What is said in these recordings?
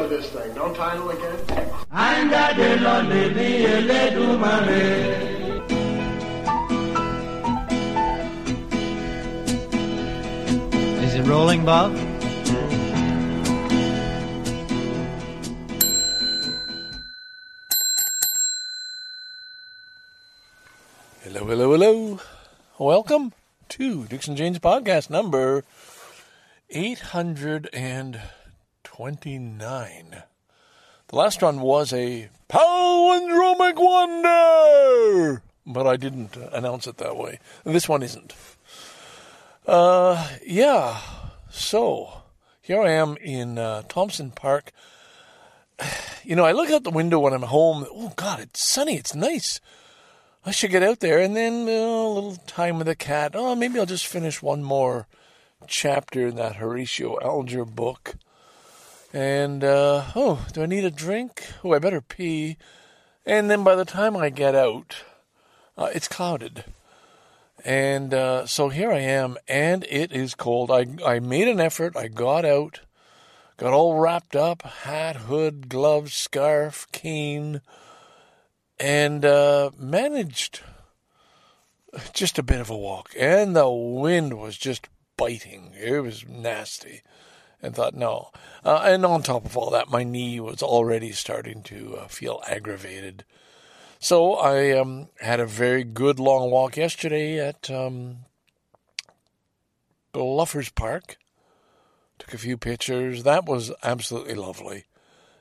title of this thing. No title again? Is it rolling, Bob? Hello, hello, hello. Welcome to Dixon James Podcast number 829. The last one was a palindromic wonder, but I didn't announce it that way. This one isn't. Uh, yeah, so here I am in uh, Thompson Park. You know, I look out the window when I'm home. Oh, God, it's sunny, it's nice. I should get out there and then uh, a little time with the cat. Oh, maybe I'll just finish one more chapter in that Horatio Alger book. And, uh, oh, do I need a drink? Oh, I better pee. And then by the time I get out, uh, it's clouded. And uh, so here I am, and it is cold. I, I made an effort. I got out, got all wrapped up hat, hood, gloves, scarf, cane and uh, managed just a bit of a walk. And the wind was just biting. It was nasty. And thought, no. Uh, and on top of all that, my knee was already starting to uh, feel aggravated. So I um, had a very good long walk yesterday at um, Bluffers Park. Took a few pictures. That was absolutely lovely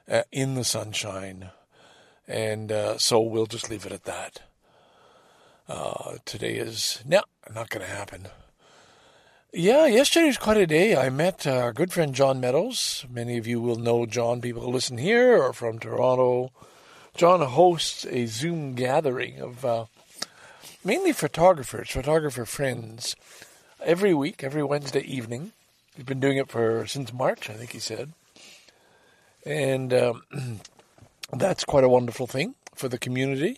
uh, in the sunshine. And uh, so we'll just leave it at that. Uh, today is, no, not going to happen. Yeah, yesterday was quite a day. I met uh, our good friend John Meadows. Many of you will know John, people who listen here or from Toronto. John hosts a Zoom gathering of uh, mainly photographers, photographer friends, every week, every Wednesday evening. He's been doing it for since March, I think he said. And um, that's quite a wonderful thing for the community.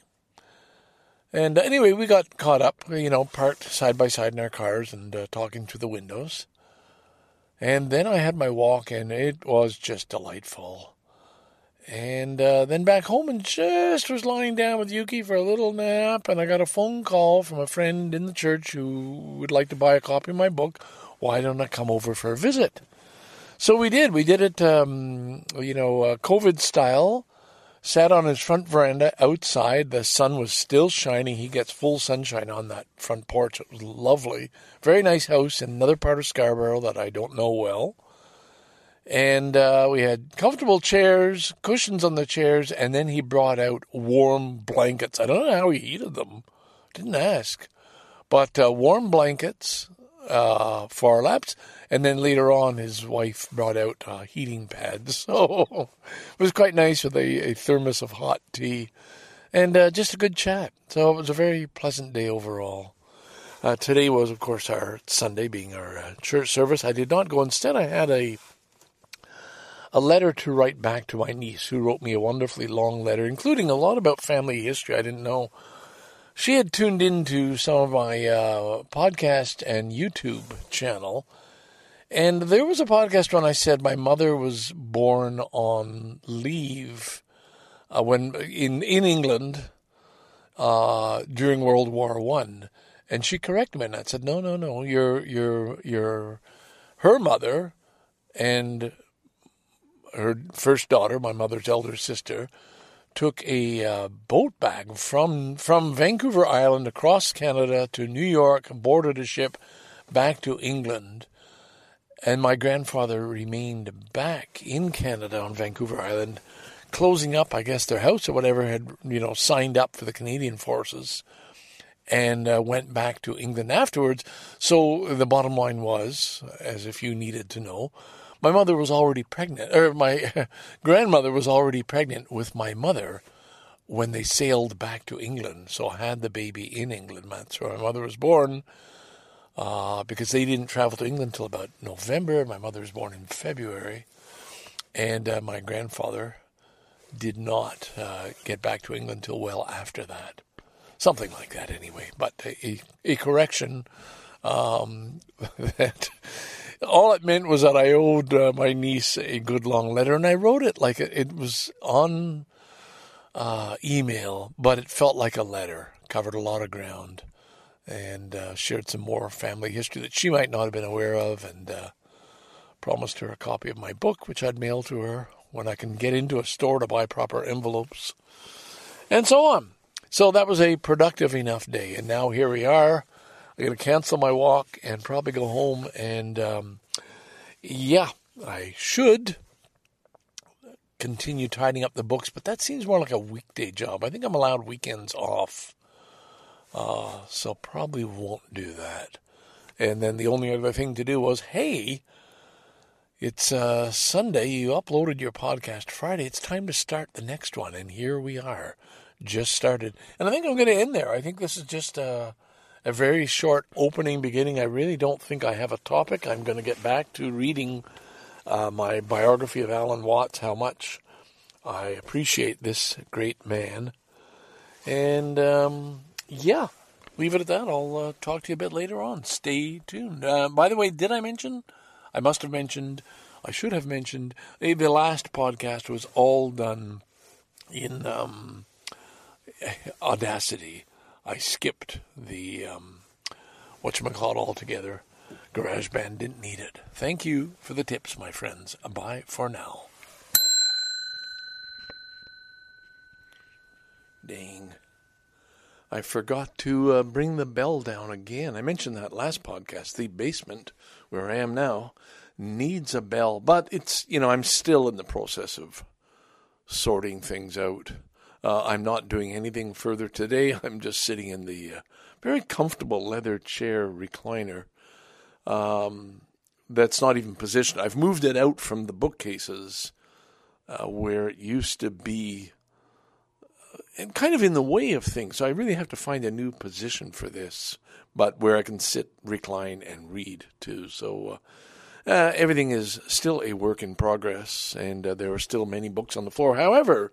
And uh, anyway, we got caught up, you know, parked side by side in our cars and uh, talking through the windows. And then I had my walk, and it was just delightful. And uh, then back home, and just was lying down with Yuki for a little nap, and I got a phone call from a friend in the church who would like to buy a copy of my book. Why don't I come over for a visit? So we did. We did it, um, you know, uh, COVID style sat on his front veranda outside. The sun was still shining. He gets full sunshine on that front porch. It was lovely. Very nice house in another part of Scarborough that I don't know well. And uh, we had comfortable chairs, cushions on the chairs, and then he brought out warm blankets. I don't know how he heated them. Didn't ask. But uh, warm blankets uh, our laps. And then later on, his wife brought out uh, heating pads. So it was quite nice with a, a thermos of hot tea and uh, just a good chat. So it was a very pleasant day overall. Uh, today was, of course, our Sunday being our uh, church service. I did not go. Instead, I had a a letter to write back to my niece, who wrote me a wonderfully long letter, including a lot about family history I didn't know she had tuned into some of my uh, podcast and YouTube channel, and there was a podcast when I said my mother was born on leave uh, when in in England uh, during World War One, and she corrected me and I said, "No, no, no, your your your her mother and her first daughter, my mother's elder sister." Took a uh, boat bag from from Vancouver Island across Canada to New York, boarded a ship back to England, and my grandfather remained back in Canada on Vancouver Island, closing up, I guess, their house or whatever had you know signed up for the Canadian forces, and uh, went back to England afterwards. So the bottom line was, as if you needed to know my mother was already pregnant, or my grandmother was already pregnant with my mother when they sailed back to England. So I had the baby in England. That's where my mother was born. Uh, because they didn't travel to England until about November. My mother was born in February, and uh, my grandfather did not uh, get back to England until well after that. Something like that, anyway. But a, a correction um, that all it meant was that I owed uh, my niece a good long letter, and I wrote it like it, was on uh, email, but it felt like a letter. Covered a lot of ground, and uh, shared some more family history that she might not have been aware of, and uh, promised her a copy of my book, which I'd mail to her when I can get into a store to buy proper envelopes, and so on. So that was a productive enough day, and now here we are. I'm going to cancel my walk and probably go home. And um, yeah, I should continue tidying up the books, but that seems more like a weekday job. I think I'm allowed weekends off. Uh, so probably won't do that. And then the only other thing to do was, hey, it's uh, Sunday. You uploaded your podcast Friday. It's time to start the next one. And here we are. Just started. And I think I'm going to end there. I think this is just uh, a very short opening beginning. I really don't think I have a topic. I'm going to get back to reading uh, my biography of Alan Watts, how much I appreciate this great man. And um, yeah, leave it at that. I'll uh, talk to you a bit later on. Stay tuned. Uh, by the way, did I mention? I must have mentioned. I should have mentioned. The last podcast was all done in um, Audacity. I skipped the um, whatchamacallit altogether. GarageBand didn't need it. Thank you for the tips, my friends. Bye for now. Dang. I forgot to uh, bring the bell down again. I mentioned that last podcast. The basement, where I am now, needs a bell, but it's, you know, I'm still in the process of sorting things out. Uh, I'm not doing anything further today. I'm just sitting in the uh, very comfortable leather chair recliner um, that's not even positioned. I've moved it out from the bookcases uh, where it used to be uh, and kind of in the way of things. So I really have to find a new position for this, but where I can sit, recline, and read too. So uh, uh, everything is still a work in progress, and there are still many books on the floor. However,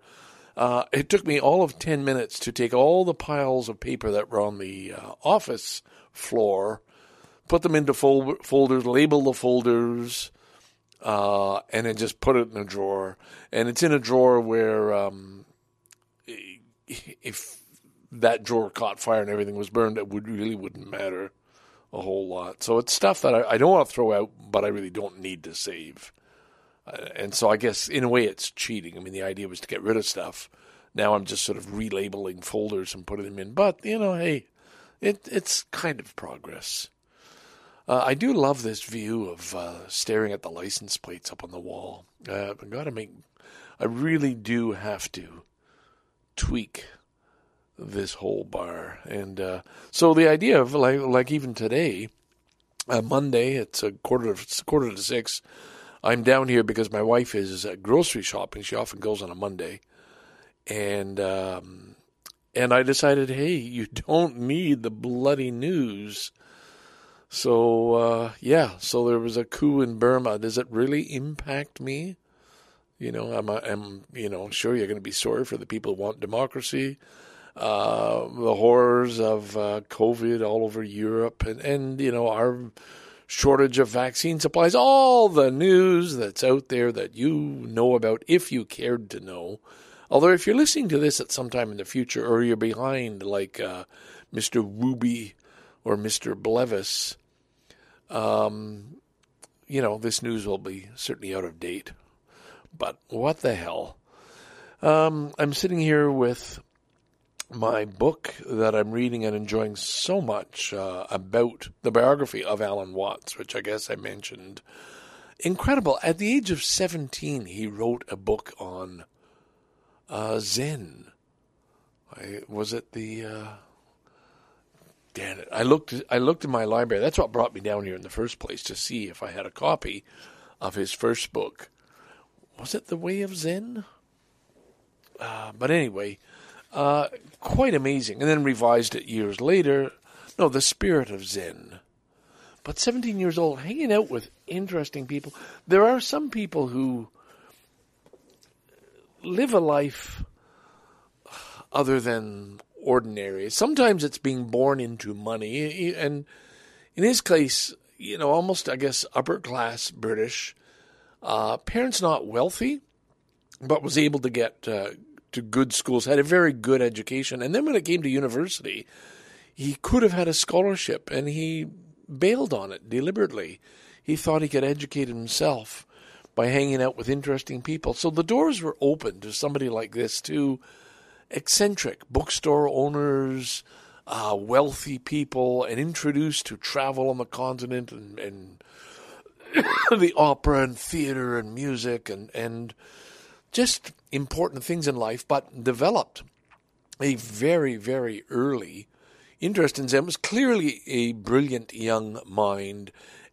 uh, it took me all of 10 minutes to take all the piles of paper that were on the uh, office floor, put them into fol- folders, label the folders, uh, and then just put it in a drawer. And it's in a drawer where um, if that drawer caught fire and everything was burned, it would really wouldn't matter a whole lot. So it's stuff that I, I don't want to throw out, but I really don't need to save. Uh, and so I guess in a way it's cheating. I mean, the idea was to get rid of stuff. Now I'm just sort of relabeling folders and putting them in. But you know, hey, it it's kind of progress. Uh, I do love this view of uh, staring at the license plates up on the wall. Uh, I got to make. I really do have to tweak this whole bar, and uh, so the idea of like like even today, uh, Monday, it's a quarter of quarter to six. I'm down here because my wife is at grocery shopping. She often goes on a Monday, and um, and I decided, hey, you don't need the bloody news. So uh, yeah, so there was a coup in Burma. Does it really impact me? You know, I'm, I'm you know, sure you're going to be sorry for the people who want democracy. Uh, the horrors of uh, COVID all over Europe, and and you know our shortage of vaccine supplies, all the news that's out there that you know about if you cared to know. Although, if you're listening to this at some time in the future or you're behind like uh, Mr. Wooby or Mr. Blevis, um, you know, this news will be certainly out of date. But what the hell? Um, I'm sitting here with my book that I'm reading and enjoying so much uh, about the biography of Alan Watts, which I guess I mentioned. Incredible. At the age of 17, he wrote a book on uh, Zen. I, was it the. Uh, damn it. I looked, I looked in my library. That's what brought me down here in the first place to see if I had a copy of his first book. Was it The Way of Zen? Uh, but anyway, uh, quite amazing. And then revised it years later. No, The Spirit of Zen. But 17 years old, hanging out with interesting people. There are some people who live a life other than ordinary. Sometimes it's being born into money. And in his case, you know, almost, I guess, upper class British. Uh, parents not wealthy, but was able to get uh, to good schools, had a very good education. And then when it came to university, he could have had a scholarship and he bailed on it deliberately. He thought he could educate himself by hanging out with interesting people. So the doors were open to somebody like this to eccentric bookstore owners, uh, wealthy people, and introduced to travel on the continent and, and the opera and theater and music and, and just important things in life, but developed a very, very early interest in Zen. Was clearly a brilliant young mind,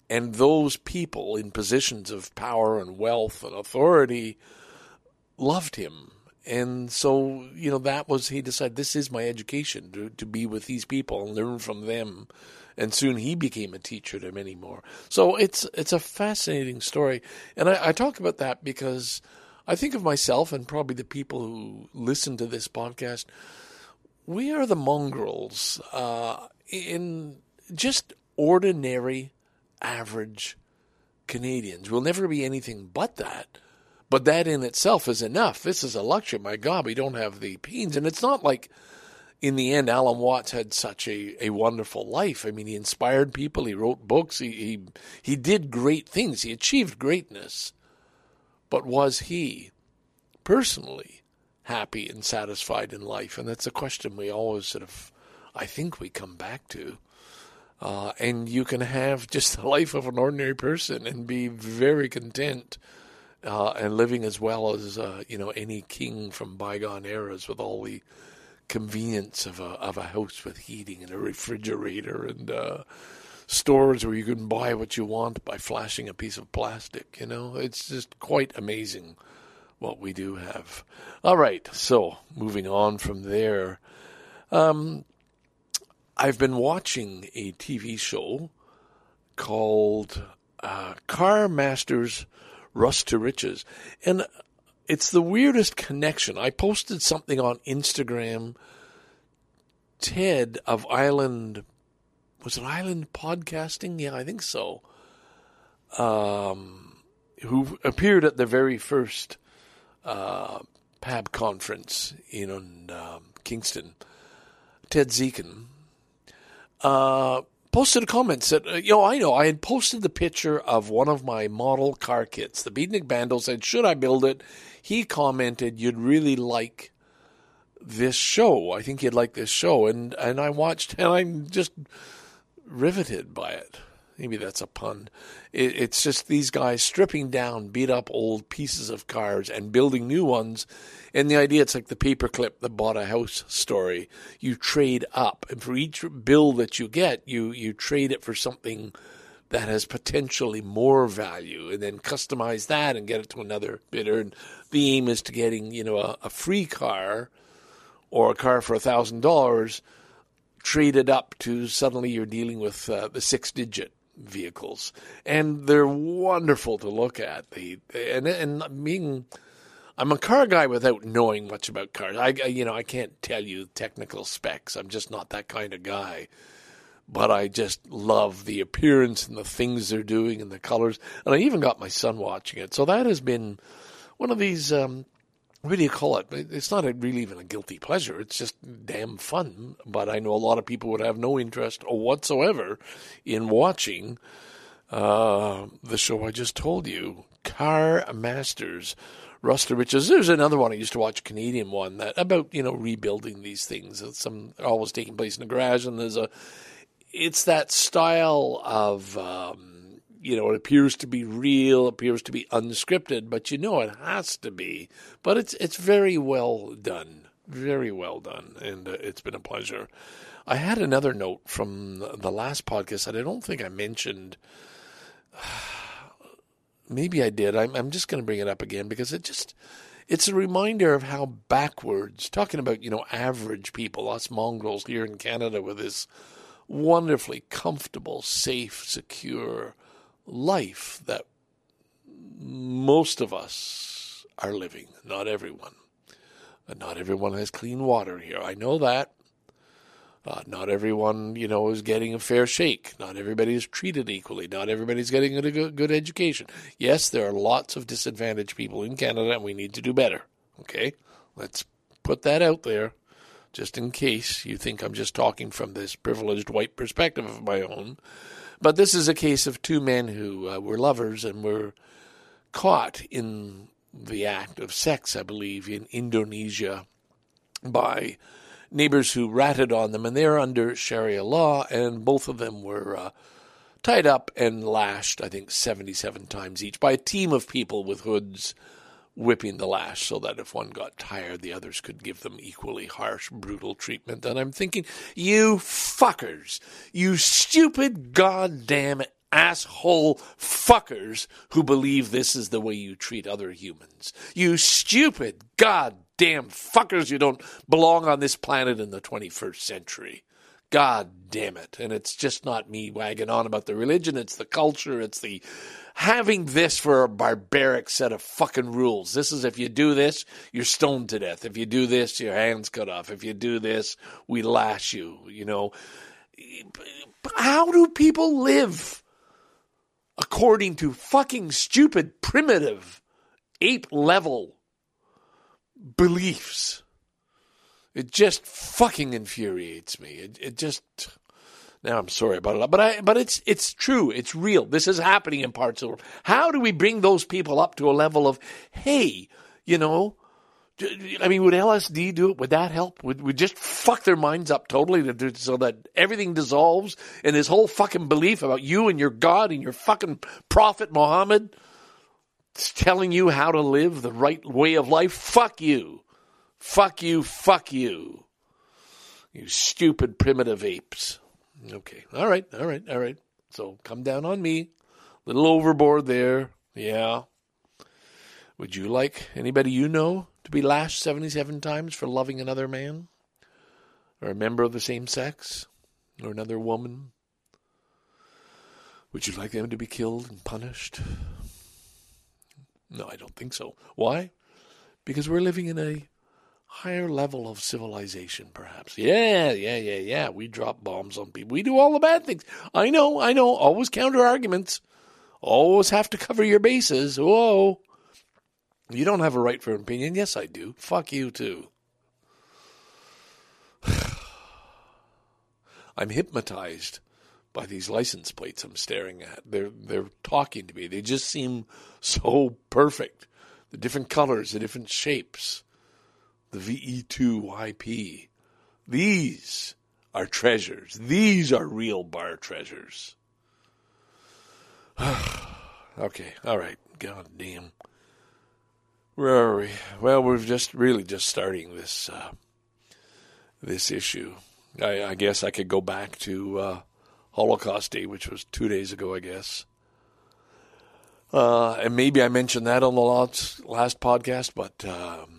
and those people in positions of power and wealth and authority loved him. And so, you know, that was, he decided, this is my education to, to be with these people and learn from them. And soon he became a teacher to many more. So it's, it's a fascinating story. And I, I talk about that because I think of myself and probably the people who listen to this podcast. We are the mongrels uh, in just ordinary, average Canadians. We'll never be anything but that. But that in itself is enough. This is a luxury. My God, we don't have the pains. And it's not like in the end, Alan Watts had such a, a wonderful life. I mean, he inspired people. He wrote books. He, he, he did great things. He achieved greatness. But was he personally happy and satisfied in life? And that's a question we always sort of, I think, we come back to. Uh, and you can have just the life of an ordinary person and be very content uh, and living as well as uh, you know any king from bygone eras with all the convenience of a of a house with heating and a refrigerator and uh, stores where you can buy what you want by flashing a piece of plastic. You know, it's just quite amazing what we do have. All right, so moving on from there, um, I've been watching a TV show called uh, Car Masters Rust to Riches, and it's the weirdest connection. I posted something on Instagram. Ted of Island was it Island Podcasting? Yeah, I think so. Um, who appeared at the very first uh, PAB conference in um, Kingston, Ted Zieken, uh, posted a comment said, uh, "Yo, I know. I had posted the picture of one of my model car kits. The Beatnik Bandit said, should I build it? He commented, you'd really like." This show, I think you'd like this show, and and I watched, and I'm just riveted by it. Maybe that's a pun. It, it's just these guys stripping down beat up old pieces of cars and building new ones. And the idea, it's like the paperclip that bought a house story. You trade up, and for each bill that you get, you you trade it for something that has potentially more value, and then customize that and get it to another bidder. And the aim is to getting you know a, a free car or a car for a thousand dollars traded up to suddenly you're dealing with uh, the six digit vehicles, and they're wonderful to look at. They and and being, I'm a car guy without knowing much about cars. I you know I can't tell you technical specs. I'm just not that kind of guy. But I just love the appearance and the things they're doing and the colors. And I even got my son watching it. So that has been one of these um, what do you call it? It's not a, really even a guilty pleasure. It's just damn fun. But I know a lot of people would have no interest whatsoever in watching uh, the show I just told you, Car Masters. Rust to Riches. There's another one I used to watch, Canadian one that about you know rebuilding these things. It's some always taking place in a garage, and there's a. It's that style of. Um, you know, it appears to be real, appears to be unscripted, but you know it has to be. But it's it's very well done, very well done, and uh, it's been a pleasure. I had another note from the last podcast that I don't think I mentioned. Maybe I did. I'm, I'm just going to bring it up again because it just it's a reminder of how backwards talking about you know average people us mongrels here in canada with this wonderfully comfortable safe secure life that most of us are living, not everyone. And not everyone has clean water here. I know that. Uh, not everyone, you know, is getting a fair shake. Not everybody is treated equally. Not everybody's getting a good, good education. Yes, there are lots of disadvantaged people in Canada, and we need to do better. Okay, let's put that out there, just in case you think I'm just talking from this privileged white perspective of my own. But this is a case of two men who uh, were lovers and were caught in the act of sex, I believe, in Indonesia by neighbors who ratted on them, and they're under Sharia law, and both of them were uh, tied up and lashed, I think, 77 times each by a team of people with hoods whipping the lash so that if one got tired, the others could give them equally harsh, brutal treatment. And I'm thinking, you fuckers, you stupid goddamn asshole fuckers who believe this is the way you treat other humans. You stupid goddamn fuckers you don't belong on this planet in the 21st century. God damn it. And it's just not me wagging on about the religion, it's the culture, it's the having this for a barbaric set of fucking rules. This is if you do this, you're stoned to death. If you do this, your hands cut off. If you do this, we lash you, you know. How do people live? according to fucking stupid, primitive, ape level beliefs. It just fucking infuriates me. It, it just. Now I'm sorry about it, but I but it's it's true. It's real. This is happening in parts of the world. How do we bring those people up to a level of, hey, you know, I mean, would LSD do it? Would that help? Would we just fuck their minds up totally to, so that everything dissolves and this whole fucking belief about you and your God and your fucking prophet Muhammad telling you how to live the right way of life? Fuck you. Fuck you. Fuck you. You stupid primitive apes. Okay. All right. All right. All right. So come down on me. Little overboard there. Yeah. Would you like anybody you know to be lashed 77 times for loving another man? Or a member of the same sex? Or another woman? Would you like them to be killed and punished? No, I don't think so. Why? Because we're living in a higher level of civilization, perhaps. Yeah, yeah, yeah, yeah. We drop bombs on people. We do all the bad things. I know, I know. Always counter arguments. Always have to cover your bases. Whoa. You don't have a right for an opinion. Yes, I do. Fuck you, too. I'm hypnotized by these license plates I'm staring at. They're they're talking to me. They just seem so perfect. The different colors, the different shapes. The VE2YP. These are treasures. These are real bar treasures. okay, all right. God damn. Where are we? Well, we're just really just starting this uh, this issue. I, I, guess I could go back to uh, Holocaust Day, which was two days ago, I guess. Uh, and maybe I mentioned that on the last, last podcast, but um,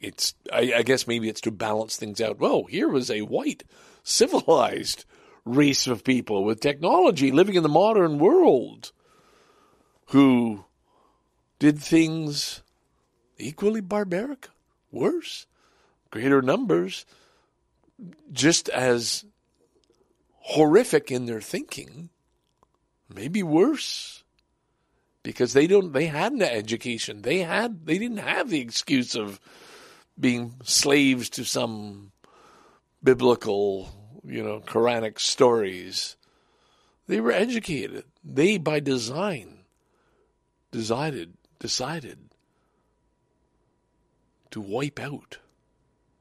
it's I, I guess maybe it's to balance things out. Well, here was a white, civilized race of people with technology living in the modern world who did things equally barbaric, worse, greater numbers, just as horrific in their thinking, maybe worse. Because they don't they had an education. They had they didn't have the excuse of being slaves to some biblical, you know, Quranic stories. They were educated. They by design decided decided to wipe out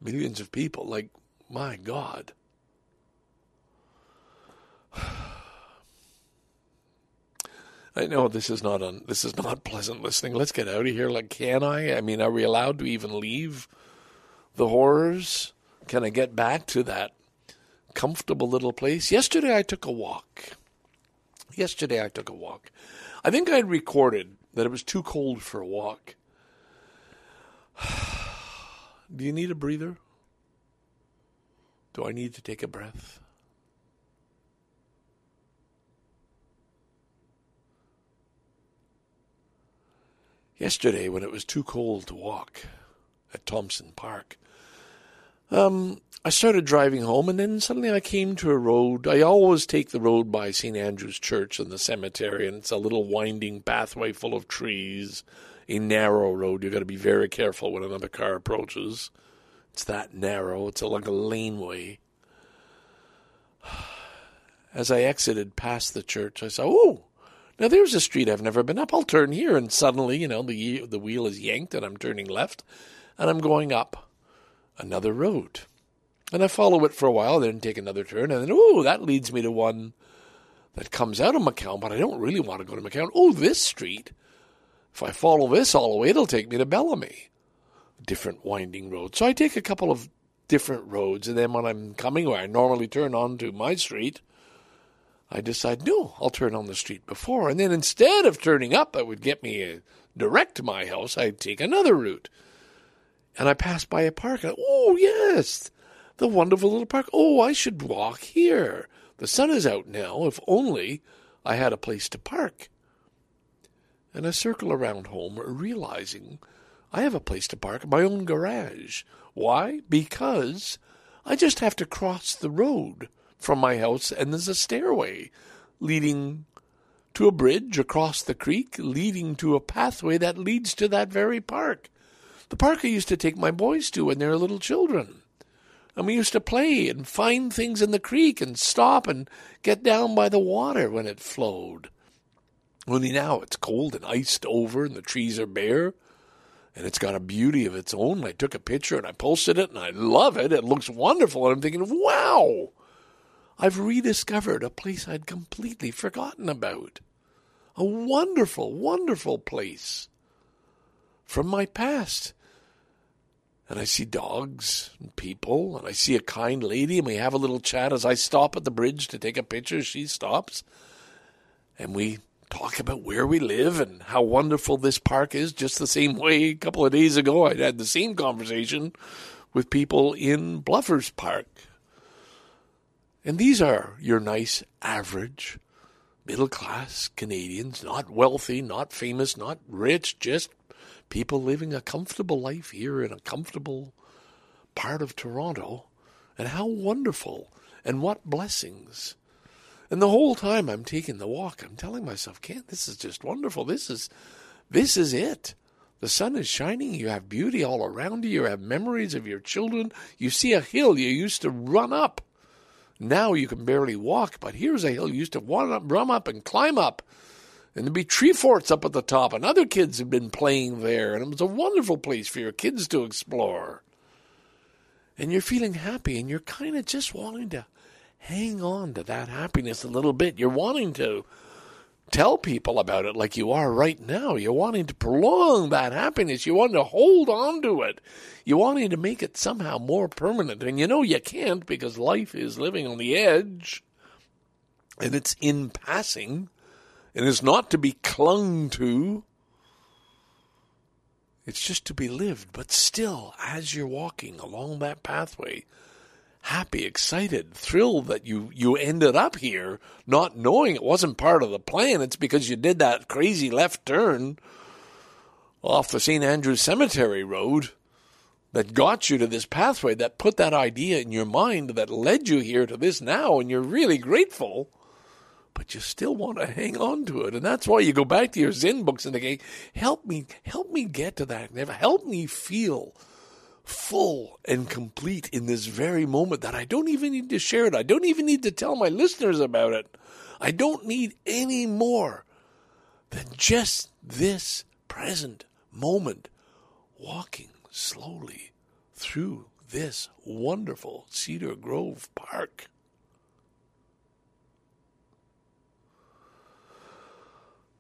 millions of people. Like, my God. I know this is not un, this is not pleasant listening. Let's get out of here. Like, can I? I mean, are we allowed to even leave the horrors? Can I get back to that comfortable little place? Yesterday, I took a walk. Yesterday, I took a walk. I think I'd recorded that it was too cold for a walk. Do you need a breather? Do I need to take a breath? Yesterday, when it was too cold to walk at Thompson Park, Um, I started driving home, and then suddenly I came to a road. I always take the road by St. Andrew's Church and the cemetery, and it's a little winding pathway full of trees, a narrow road. You've got to be very careful when another car approaches. It's that narrow. It's like a laneway. As I exited past the church, I saw, oh, now there's a street I've never been up. I'll turn here, and suddenly, you know, the the wheel is yanked, and I'm turning left, and I'm going up another road. And I follow it for a while, then take another turn, and then, oh, that leads me to one that comes out of McCowan, but I don't really want to go to McCowan. Oh, this street. If I follow this all the way, it'll take me to Bellamy. Different winding road. So I take a couple of different roads, and then when I'm coming where I normally turn onto my street, I decide, no, I'll turn on the street before. And then instead of turning up, that would get me uh, direct to my house, I'd take another route. And I pass by a park, and oh, yes, the wonderful little park. Oh, I should walk here. The sun is out now. If only I had a place to park. And I circle around home, realizing I have a place to park, my own garage. Why? Because I just have to cross the road from my house, and there's a stairway leading to a bridge across the creek, leading to a pathway that leads to that very park. The park I used to take my boys to when they were little children. And we used to play and find things in the creek and stop and get down by the water when it flowed. Only now it's cold and iced over and the trees are bare and it's got a beauty of its own. I took a picture and I posted it and I love it. It looks wonderful. And I'm thinking, wow, I've rediscovered a place I'd completely forgotten about. A wonderful, wonderful place from my past and I see dogs and people, and I see a kind lady, and we have a little chat as I stop at the bridge to take a picture. She stops, and we talk about where we live and how wonderful this park is. Just the same way a couple of days ago, I had the same conversation with people in Bluffers Park. And these are your nice, average, middle class Canadians, not wealthy, not famous, not rich, just people living a comfortable life here in a comfortable part of Toronto. And how wonderful and what blessings. And the whole time I'm taking the walk, I'm telling myself, Kent, this is just wonderful. This is this is it. The sun is shining, you have beauty all around you, you have memories of your children. You see a hill you used to run up. Now you can barely walk, but here's a hill you used to run up, run up and climb up and there'd be tree forts up at the top, and other kids had been playing there, and it was a wonderful place for your kids to explore. And you're feeling happy, and you're kind of just wanting to hang on to that happiness a little bit. You're wanting to tell people about it like you are right now. You're wanting to prolong that happiness. You want to hold on to it. You're wanting to make it somehow more permanent. And you know you can't because life is living on the edge and it's in passing and is not to be clung to. It's just to be lived. But still, as you're walking along that pathway, happy, excited, thrilled that you, you ended up here, not knowing it wasn't part of the plan. It's because you did that crazy left turn off the St. Andrews Cemetery Road that got you to this pathway, that put that idea in your mind, that led you here to this now, and you're really grateful but you still want to hang on to it. And that's why you go back to your Zen books and they help me, help me get to that. Help me feel full and complete in this very moment that I don't even need to share it. I don't even need to tell my listeners about it. I don't need any more than just this present moment walking slowly through this wonderful Cedar Grove Park.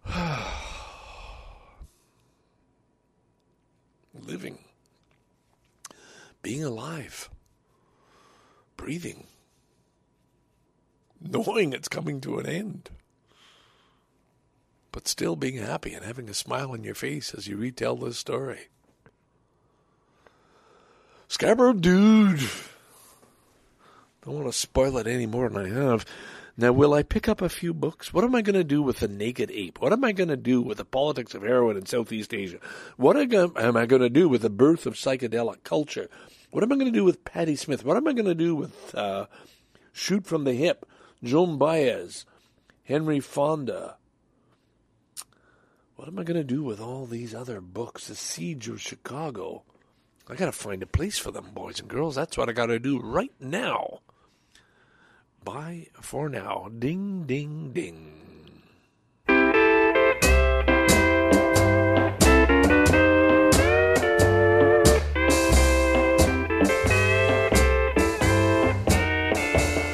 Living, being alive, breathing, knowing it's coming to an end, but still being happy and having a smile on your face as you retell this story. Scarborough Dude. Don't want to spoil it any more than I have. Now, will I pick up a few books? What am I going to do with the naked ape? What am I going to do with the politics of heroin in Southeast Asia? What am I going to do with the birth of psychedelic culture? What am I going to do with Patti Smith? What am I going to do with uh, Shoot from the Hip, Joan Baez, Henry Fonda? What am I going to do with all these other books? The Siege of Chicago. I got to find a place for them, boys and girls. That's what I got to do right now. Bye for now. Ding, ding, ding.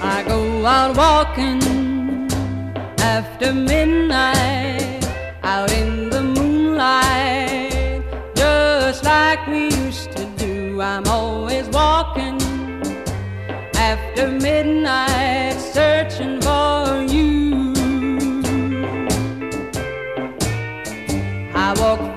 I go out walking after midnight, out in the moonlight, just like we used to do. I'm always after midnight, searching for you. I walk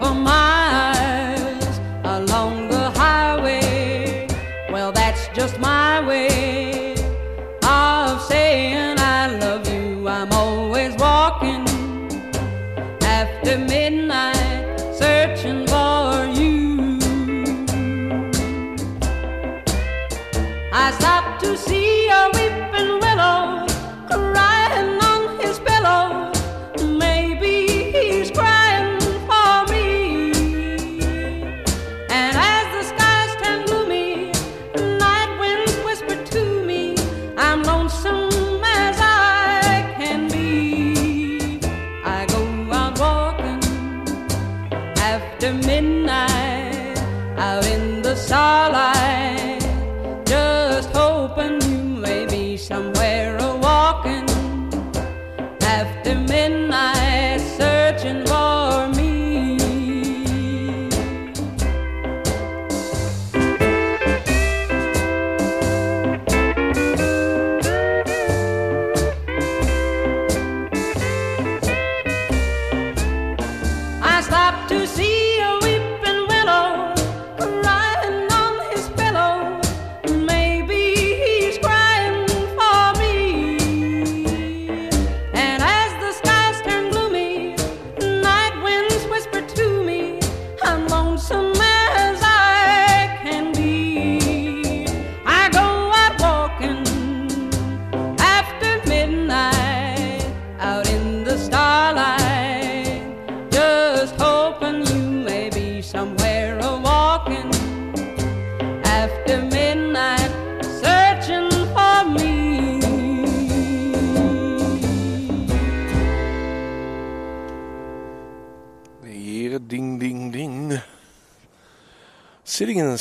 may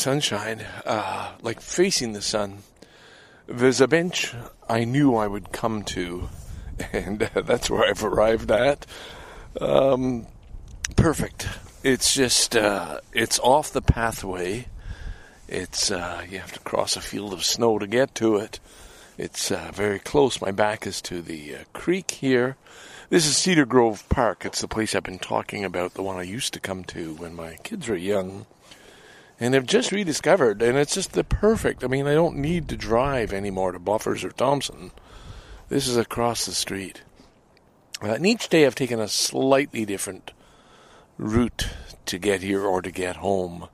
sunshine, uh, like facing the sun, there's a bench I knew I would come to, and that's where I've arrived at. Um, perfect. It's just, uh, it's off the pathway. It's, uh, you have to cross a field of snow to get to it. It's uh, very close. My back is to the uh, creek here. This is Cedar Grove Park. It's the place I've been talking about, the one I used to come to when my kids were young. And I've just rediscovered, and it's just the perfect. I mean, I don't need to drive anymore to Bluffers or Thompson. This is across the street. Uh, and each day I've taken a slightly different route to get here or to get home,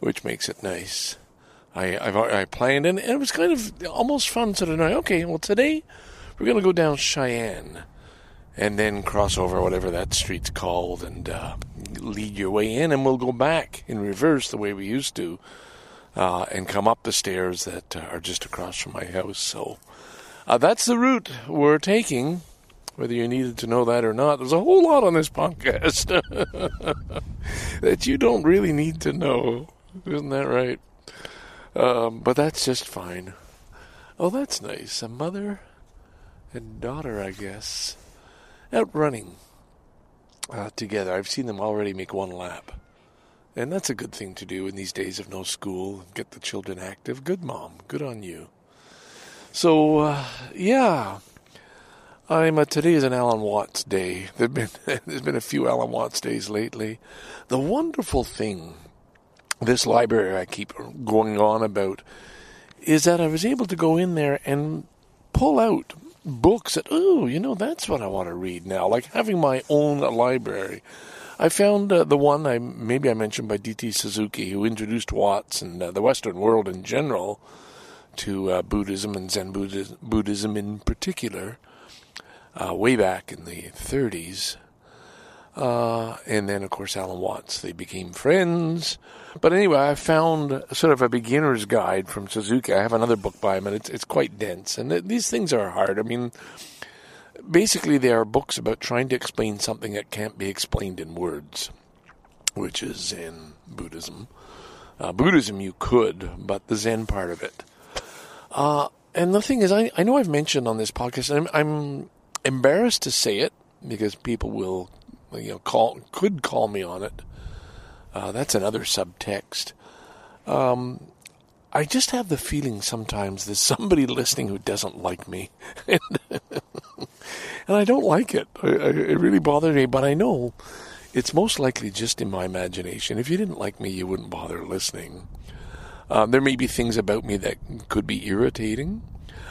which makes it nice. I I've, I planned, and it was kind of almost fun. So tonight, okay, well today we're gonna go down Cheyenne, and then cross over whatever that street's called, and uh, lead your way in, and we'll go back in reverse the way we used to, uh, and come up the stairs that uh, are just across from my house. So uh, that's the route we're taking. Whether you needed to know that or not, there's a whole lot on this podcast that you don't really need to know. Isn't that right? Um, but that's just fine. Oh, that's nice. A mother and daughter, I guess, out running uh, together. I've seen them already make one lap. And that's a good thing to do in these days of no school. Get the children active. Good mom. Good on you. So, uh, yeah. I'm uh, today is an Alan Watts day. There've been there's been a few Alan Watts days lately. The wonderful thing, this library I keep going on about, is that I was able to go in there and pull out books that oh you know that's what I want to read now. Like having my own library. I found uh, the one I maybe I mentioned by D.T. Suzuki, who introduced Watts and uh, the Western world in general to uh, Buddhism and Zen Buddhism, Buddhism in particular, uh, way back in the 30s. Uh, and then, of course, Alan Watts. They became friends. But anyway, I found sort of a beginner's guide from Suzuki. I have another book by him, and it's, it's quite dense. And th- these things are hard. I mean, basically, they are books about trying to explain something that can't be explained in words, which is Zen Buddhism. Uh, Buddhism, you could, but the Zen part of it. Uh, and the thing is, I, I know I've mentioned on this podcast, I'm, I'm embarrassed to say it because people will, you know, call could call me on it. Uh, that's another subtext. Um, I just have the feeling sometimes there's somebody listening who doesn't like me, and, I don't like it. I, I, it really bothers me. But I know it's most likely just in my imagination. If you didn't like me, you wouldn't bother listening. Um, there may be things about me that could be irritating.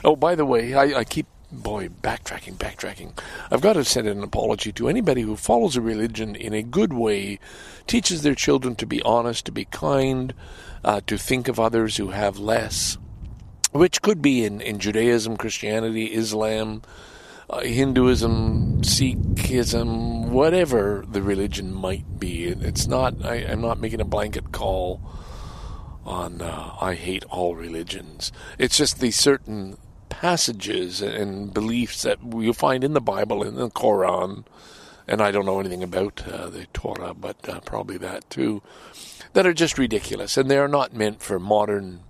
Oh, by the way, I, I keep boy, backtracking, backtracking. I've got to send an apology to anybody who follows a religion in a good way, teaches their children to be honest, to be kind, uh, to think of others who have less, which could be in, in Judaism, Christianity, Islam, uh, Hinduism, Sikhism, whatever the religion might be. It's not, I, I'm not making a blanket call on uh, I hate all religions. It's just the certain passages and beliefs that you find in the Bible, in the Quran, and I don't know anything about uh, the Torah, but uh, probably that too, that are just ridiculous, and they are not meant for modern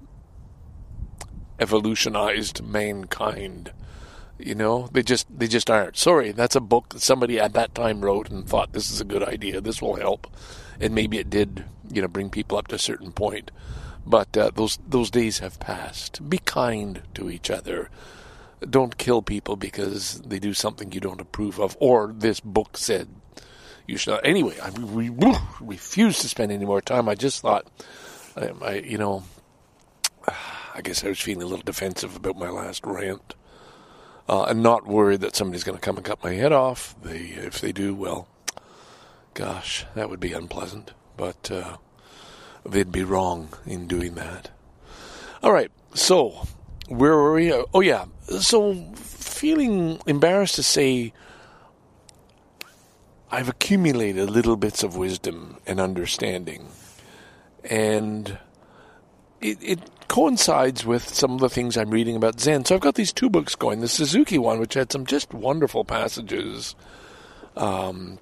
evolutionized mankind. You know, they just they just aren't. Sorry, that's a book that somebody at that time wrote and thought this is a good idea. This will help, and maybe it did. You know, bring people up to a certain point. But uh, those those days have passed. Be kind to each other. Don't kill people because they do something you don't approve of, or this book said you should. Anyway, I re- refuse to spend any more time. I just thought, I, I, you know, I guess I was feeling a little defensive about my last rant. Uh, and not worried that somebody's going to come and cut my head off. They, if they do, well, gosh, that would be unpleasant. But uh, they'd be wrong in doing that. All right, so where were we? Oh, yeah. So feeling embarrassed to say I've accumulated little bits of wisdom and understanding. And it, it, coincides with some of the things I'm reading about Zen. So I've got these two books going. The Suzuki one, which had some just wonderful passages. Um,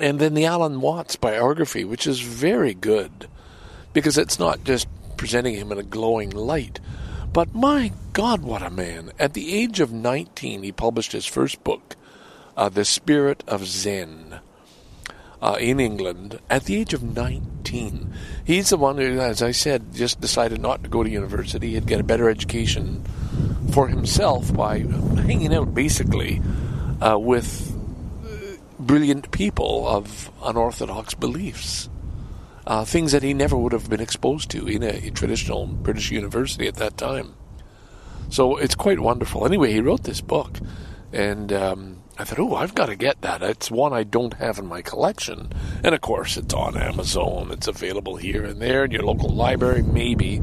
and then the Alan Watts biography, which is very good because it's not just presenting him in a glowing light. But my God, what a man. At the age of 19, he published his first book, uh, The Spirit of Zen, uh, in England, at the age of 19. He's the one who, as I said, just decided not to go to university. He'd get a better education for himself by hanging out, basically, uh, with brilliant people of unorthodox beliefs uh, things that he never would have been exposed to in a, a, traditional British university at that time. So it's quite wonderful. Anyway, he wrote this book, and um, I thought, oh, I've got to get that. It's one I don't have in my collection. And of course, it's on Amazon. It's available here and there in your local library, maybe.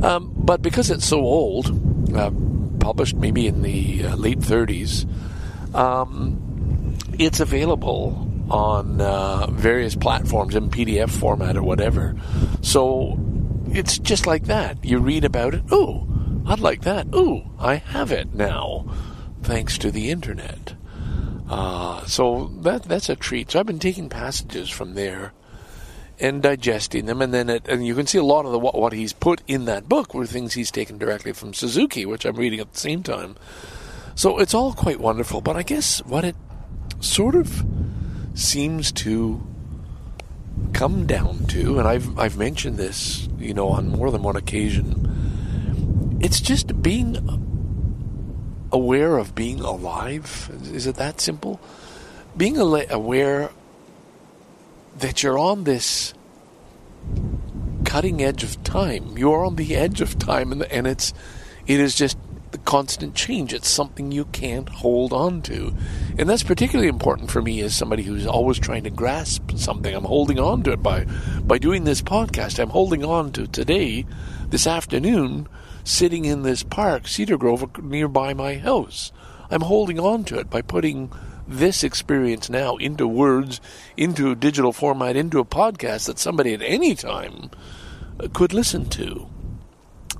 Um, but because it's so old, uh, published maybe in the uh, late 30s, um, it's available on uh, various platforms in PDF format or whatever. So it's just like that. You read about it. Oh, I'd like that. Oh, I have it now, thanks to the internet. Uh, so that that's a treat. So I've been taking passages from there and digesting them, and then it, and you can see a lot of the what, what he's put in that book were things he's taken directly from Suzuki, which I'm reading at the same time. So it's all quite wonderful. But I guess what it sort of seems to come down to, and I've I've mentioned this, you know, on more than one occasion. It's just being aware of being alive. Is it that simple? Being aware that you're on this cutting edge of time. You are on the edge of time, and, and it's it is just the constant change. It's something you can't hold on to. And that's particularly important for me as somebody who's always trying to grasp something. I'm holding on to it by by doing this podcast. I'm holding on to today, this afternoon, sitting in this park, Cedar Grove, nearby my house. I'm holding on to it by putting this experience now into words, into a digital format, into a podcast that somebody at any time could listen to.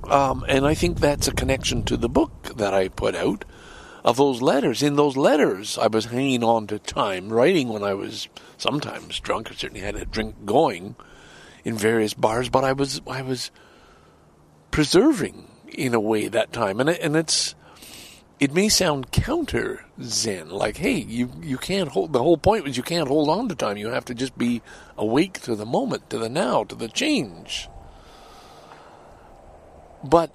Um, and I think that's a connection to the book that I put out of those letters. In those letters, I was hanging on to time, writing when I was sometimes drunk. I certainly had a drink going in various bars, but I was I was preserving in a way that time, and it, and it's it may sound counter Zen, like hey, you you can't hold. The whole point was you can't hold on to time. You have to just be awake to the moment, to the now, to the change. But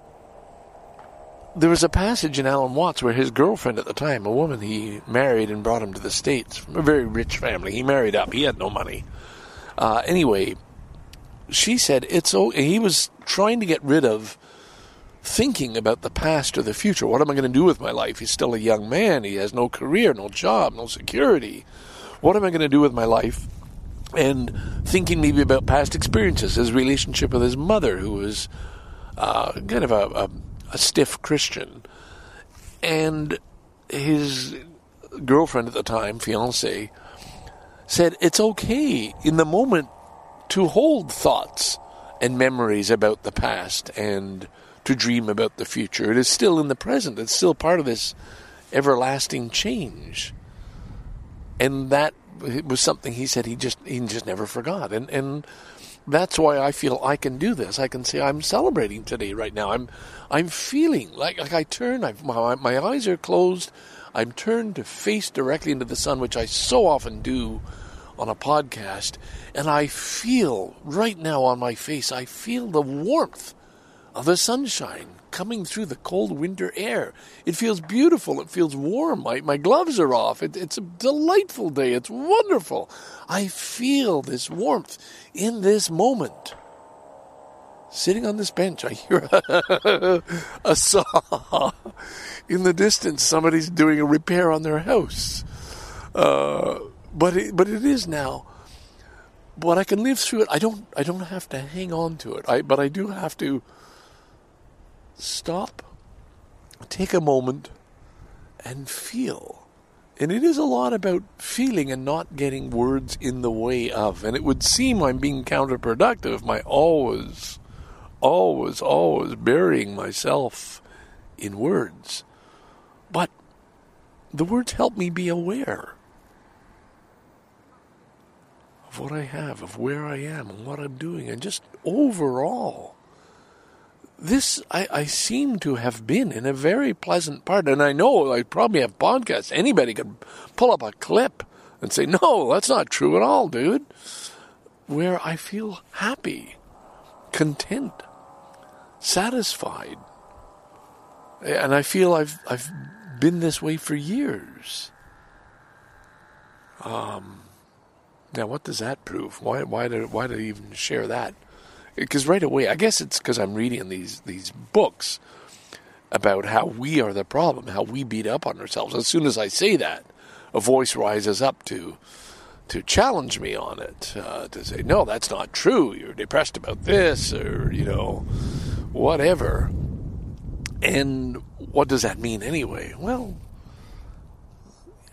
there was a passage in Alan Watts where his girlfriend at the time, a woman he married and brought him to the States from a very rich family, he married up, he had no money. Uh, anyway, she said it's he was trying to get rid of thinking about the past or the future. What am I going to do with my life? He's still a young man. He has no career, no job, no security. What am I going to do with my life? And thinking maybe about past experiences, his relationship with his mother, who was uh, kind of a, a, a stiff Christian, and his girlfriend at the time, fiance, said it's okay in the moment to hold thoughts and memories about the past and to dream about the future. It is still in the present. It's still part of this everlasting change. And that was something he said he just he just never forgot. And and that's why I feel I can do this. I can say I'm celebrating today right now. I'm I'm feeling like like I turn. I've, my my eyes are closed. I'm turned to face directly into the sun, which I so often do on a podcast, and I feel right now on my face. I feel the warmth of the sunshine coming through the cold winter air. It feels beautiful. It feels warm. My, my gloves are off. It, it's a delightful day. It's wonderful. I feel this warmth in this moment. Sitting on this bench, I hear a, a saw. In the distance, somebody's doing a repair on their house. Uh, but it, but it is now. But I can live through it. I don't I don't have to hang on to it. I but I do have to stop, take a moment, and feel. And it is a lot about feeling and not getting words in the way of. And it would seem I'm being counterproductive by always, always, always burying myself in words. But the words help me be aware of what I have, of where I am, and what I'm doing, and just overall this I, I, seem to have been in a very pleasant part. And I know I probably have podcasts. Anybody could pull up a clip and say, no, that's not true at all, dude. Where I feel happy, content, satisfied. And I feel I've, I've been this way for years. Um, now, what does that prove? Why, why, did, why did I even share that? Because right away, I guess it's because I'm reading these these books about how we are the problem, how we beat up on ourselves. As soon as I say that, a voice rises up to to challenge me on it, uh, to say, "No, that's not true. You're depressed about this, or you know, whatever." And what does that mean anyway? Well,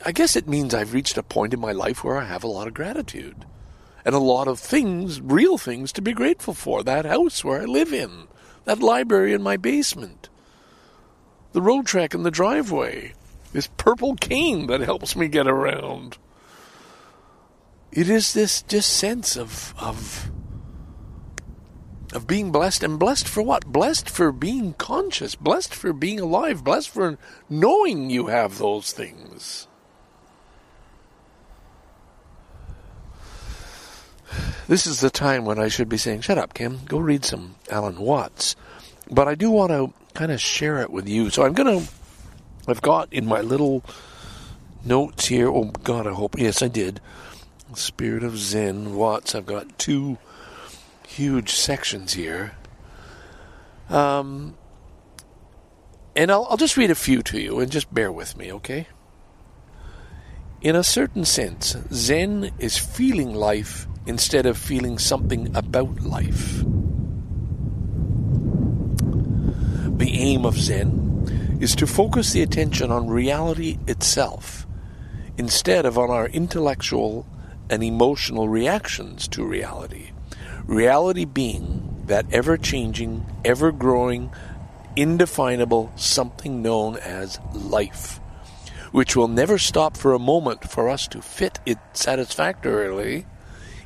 I guess it means I've reached a point in my life where I have a lot of gratitude and a lot of things, real things, to be grateful for. That house where I live in, that library in my basement, the Roadtrek in the driveway, this purple cane that helps me get around. It is this just sense of of of being blessed and blessed for what? Blessed for being conscious, blessed for being alive, blessed for knowing you have those things. This is the time when I should be saying, shut up, Kim, go read some Alan Watts. But I do want to kind of share it with you. So I'm going to, I've got in my little notes here, oh God, I hope, yes, I did. Spirit of Zen, Watts. I've got two huge sections here. Um, And I'll, I'll just read a few to you and just bear with me, okay? In a certain sense, Zen is feeling life instead of feeling something about life. The aim of Zen is to focus the attention on reality itself instead of on our intellectual and emotional reactions to reality. Reality being that ever changing, ever growing, indefinable something known as life, which will never stop for a moment for us to fit it satisfactorily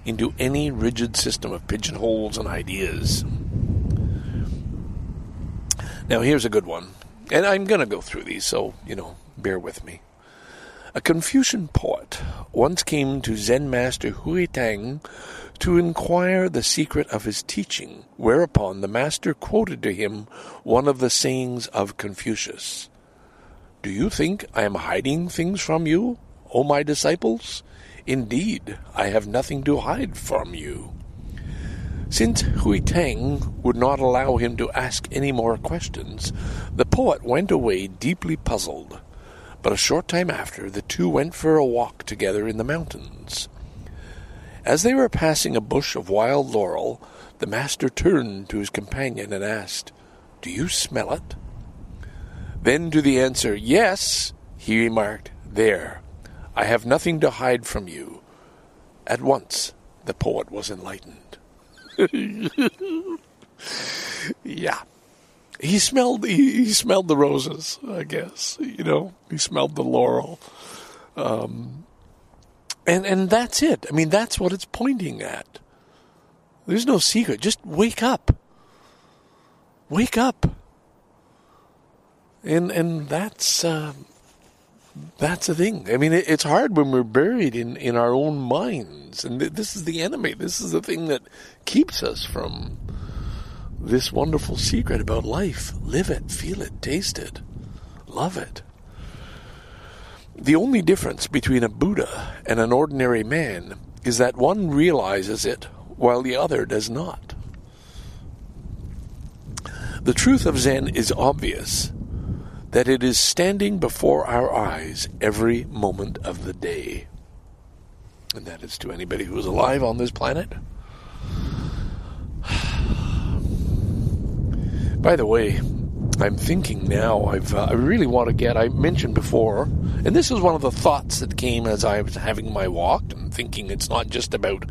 into any rigid system of pigeonholes and ideas. Now, here's a good one. And I'm going to go through these, so, you know, bear with me. A Confucian poet once came to Zen master Hui Tang to inquire the secret of his teaching, whereupon the master quoted to him one of the sayings of Confucius Do you think I am hiding things from you, O my disciples? Indeed, I have nothing to hide from you. Since Hui Tang would not allow him to ask any more questions, the poet went away deeply puzzled. But a short time after, the two went for a walk together in the mountains. As they were passing a bush of wild laurel, the master turned to his companion and asked, Do you smell it? Then to the answer, Yes, he remarked, There, I have nothing to hide from you. At once, the poet was enlightened. yeah. He smelled he, he, smelled the roses, I guess. You know, he smelled the laurel. Um, and and that's it. I mean, that's what it's pointing at. There's no secret. Just wake up. Wake up. And and that's uh, that's the thing. I mean, it, it's hard when we're buried in, in our own minds, and th- this is the enemy. This is the thing that keeps us from this wonderful secret about life. Live it, feel it, taste it, love it. The only difference between a Buddha and an ordinary man is that one realizes it while the other does not. The truth of Zen is obvious that it is standing before our eyes every moment of the day. And that is to anybody who is alive on this planet. By the way, I'm thinking now, I've, uh, I really want to get, I mentioned before, and this is one of the thoughts that came as I was having my walk and thinking it's not just about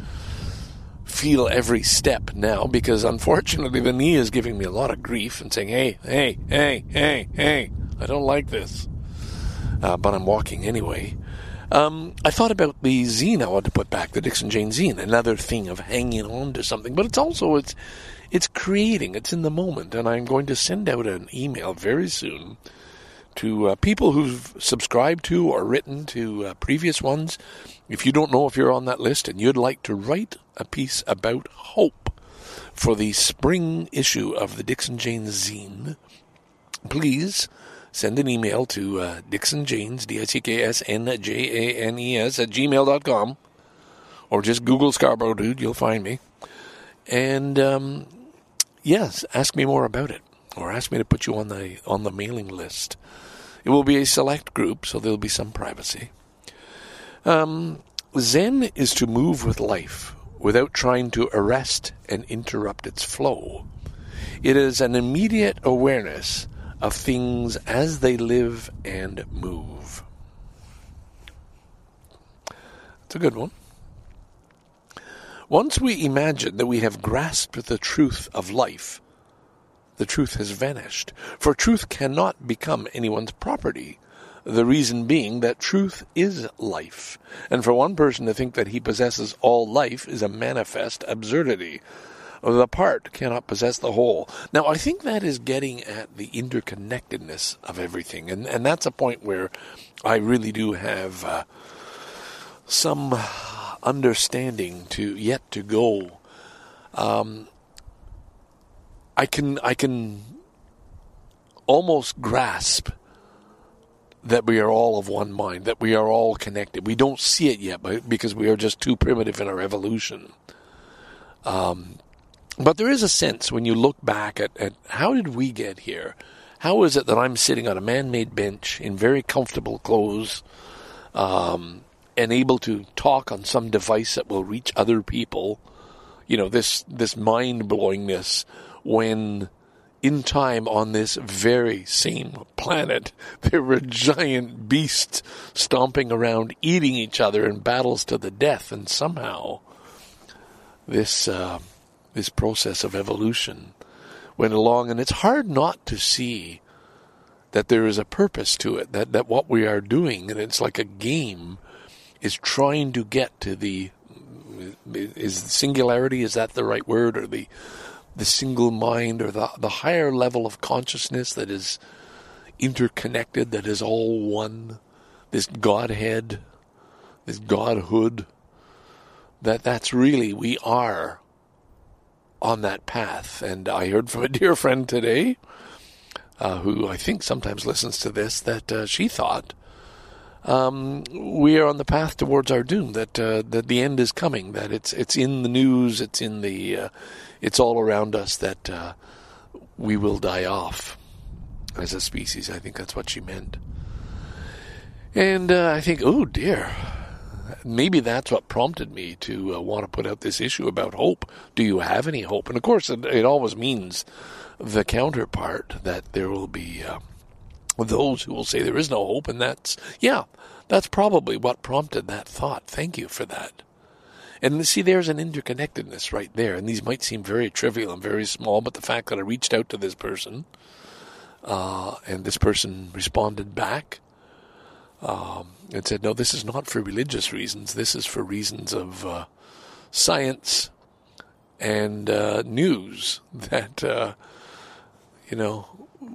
feel every step now because unfortunately the knee is giving me a lot of grief and saying, hey, hey, hey, hey, hey, I don't like this. Uh, but I'm walking anyway. Um, I thought about the zine I want to put back, the Dixon Jane zine, another thing of hanging on to something. But it's also it's it's creating, it's in the moment, and I'm going to send out an email very soon to uh, people who've subscribed to or written to uh, previous ones. If you don't know if you're on that list and you'd like to write a piece about hope for the spring issue of the Dixon Jane zine, please send an email to uh, Dixon Janes, D-I-C-K-S-N-J-A-N-E-S at gmail.com or just Google Scarborough Dude, you'll find me. And, um, yes, ask me more about it or ask me to put you on the, on the mailing list. It will be a select group, so there'll be some privacy. Um, Zen is to move with life without trying to arrest and interrupt its flow. It is an immediate awareness of things as they live and move. It's a good one. Once we imagine that we have grasped the truth of life, the truth has vanished. For truth cannot become anyone's property. The reason being that truth is life. And for one person to think that he possesses all life is a manifest absurdity the part cannot possess the whole. Now, I think that is getting at the interconnectedness of everything, and and that's a point where I really do have uh, some understanding to yet to go. Um, I can I can almost grasp that we are all of one mind, that we are all connected. We don't see it yet, but because we are just too primitive in our evolution. Um, but there is a sense when you look back at, at how did we get here? How is it that I'm sitting on a man made bench in very comfortable clothes um, and able to talk on some device that will reach other people? You know, this, this mind blowingness when in time on this very same planet, there were giant beasts stomping around, eating each other in battles to the death, and somehow this uh, this process of evolution went along, and it's hard not to see that there is a purpose to it. That that what we are doing, and it's like a game, is trying to get to the is singularity. Is that the right word, or the the single mind or the, the higher level of consciousness that is interconnected, that is all one, this Godhead, this Godhood, that that's really, we are on that path. And I heard from a dear friend today, uh, who I think sometimes listens to this, that uh, she thought um, we are on the path towards our doom. That uh, that the end is coming. That it's it's in the news. It's in the uh, it's all around us that uh, we will die off as a species. I think that's what she meant. And uh, I think, oh dear, maybe that's what prompted me to uh, want to put out this issue about hope. Do you have any hope? And of course, it, it always means the counterpart that there will be uh, those who will say there is no hope, and that's, yeah, that's probably what prompted that thought. Thank you for that. And see, there's an interconnectedness right there. And these might seem very trivial and very small, but the fact that I reached out to this person uh, and this person responded back um, and said, no, this is not for religious reasons. This is for reasons of uh, science and uh, news that, uh, you know,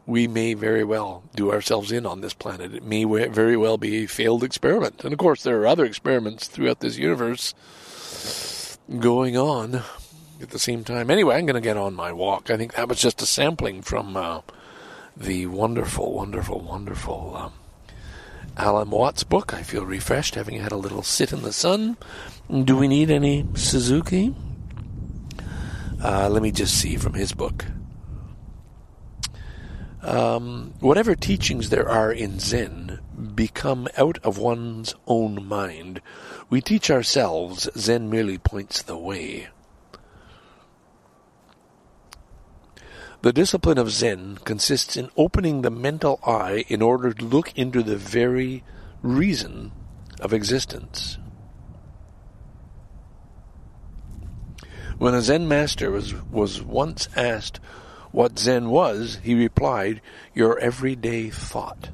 we may very well do ourselves in on this planet. It may very well be a failed experiment. And of course, there are other experiments throughout this universe going on at the same time. Anyway, I'm going to get on my walk. I think that was just a sampling from uh, the wonderful, wonderful, wonderful um, Alan Watts book. I feel refreshed having had a little sit in the sun. Do we need any Suzuki? Uh, let me just see from his book. Um, whatever teachings there are in Zen become out of one's own mind we teach ourselves, Zen merely points the way. The discipline of Zen consists in opening the mental eye in order to look into the very reason of existence. When a Zen master was, was once asked what Zen was, he replied, Your everyday thought.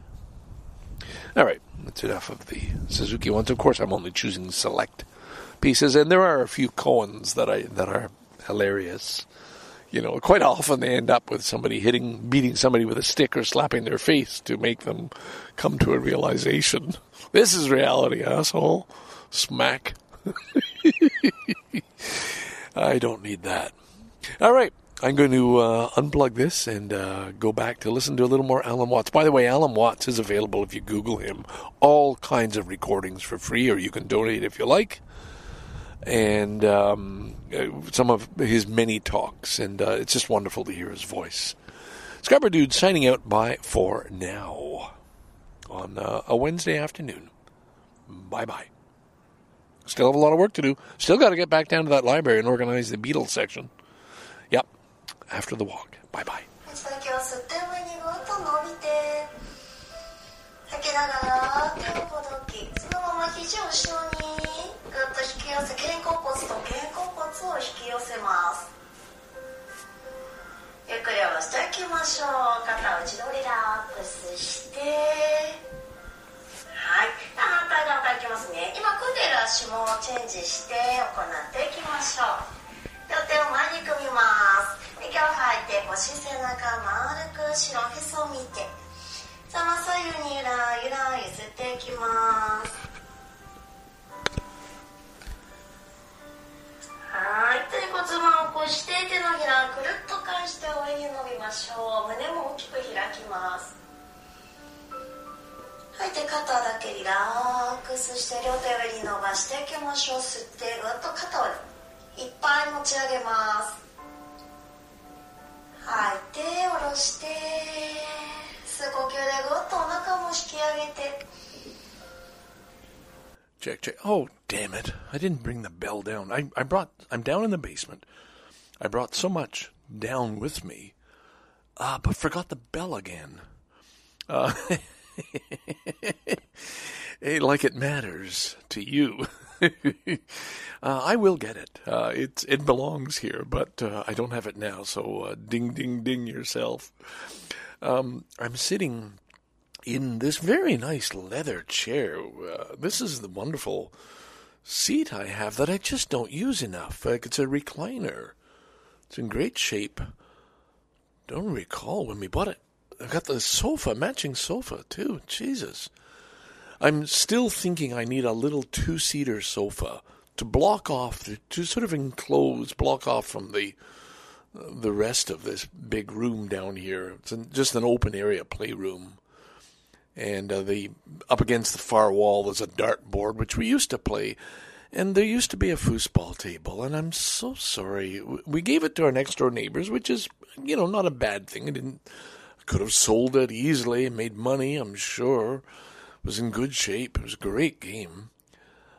All right, that's enough of the Suzuki ones. Of course, I'm only choosing select pieces, and there are a few koans that I that are hilarious. You know, quite often they end up with somebody hitting, beating somebody with a stick or slapping their face to make them come to a realization. This is reality, asshole. Smack. I don't need that. All right. I'm going to uh, unplug this and uh, go back to listen to a little more Alan Watts. By the way, Alan Watts is available if you Google him. All kinds of recordings for free, or you can donate if you like and um, some of his many talks, and uh, it's just wonderful to hear his voice. Scarborough Dude signing out bye for now on uh, a Wednesday afternoon. Bye bye. Still have a lot of work to do. Still got to get back down to that library and organize the Beatles section. Yep, after the walk. Bye bye. 引き寄せ肩甲骨と肩甲骨を引き寄せますゆっくり下ろしていきましょう肩を一度リラックスしてはい反対側からいきますね今組んでいる足もチェンジして行っていきましょう両手を前に組みます息を吐いて腰背中丸く後ろへそを見てさま左右にゆらゆら揺せていきますはい。手に骨盤を起こして手のひらくるっと返して上に伸びましょう。胸も大きく開きます。吐いて肩だけリラックスして両手上に伸ばしていきましょう。吸ってぐっと肩をいっぱい持ち上げます。吐いて下ろして吸う呼吸でぐっとお腹も引き上げて。Check, check. Oh, damn it. I didn't bring the bell down. I, I brought, I'm down in the basement. I brought so much down with me, uh, but forgot the bell again. Uh, hey, like it matters to you. uh, I will get it. Uh, it it belongs here, but uh, I don't have it now. So uh, ding, ding, ding yourself. Um, I'm sitting in this very nice leather chair. Uh, this is the wonderful seat I have that I just don't use enough. Like it's a recliner. It's in great shape. Don't recall when we bought it. I've got the sofa, matching sofa too. Jesus. I'm still thinking I need a little two seater sofa to block off, to sort of enclose, block off from the the rest of this big room down here. It's just an open area playroom. And uh, the up against the far wall there's a dartboard, which we used to play. And there used to be a foosball table, and I'm so sorry. We gave it to our next door neighbors, which is, you know, not a bad thing. I didn't could have sold it easily made money, I'm sure. It was in good shape. It was a great game.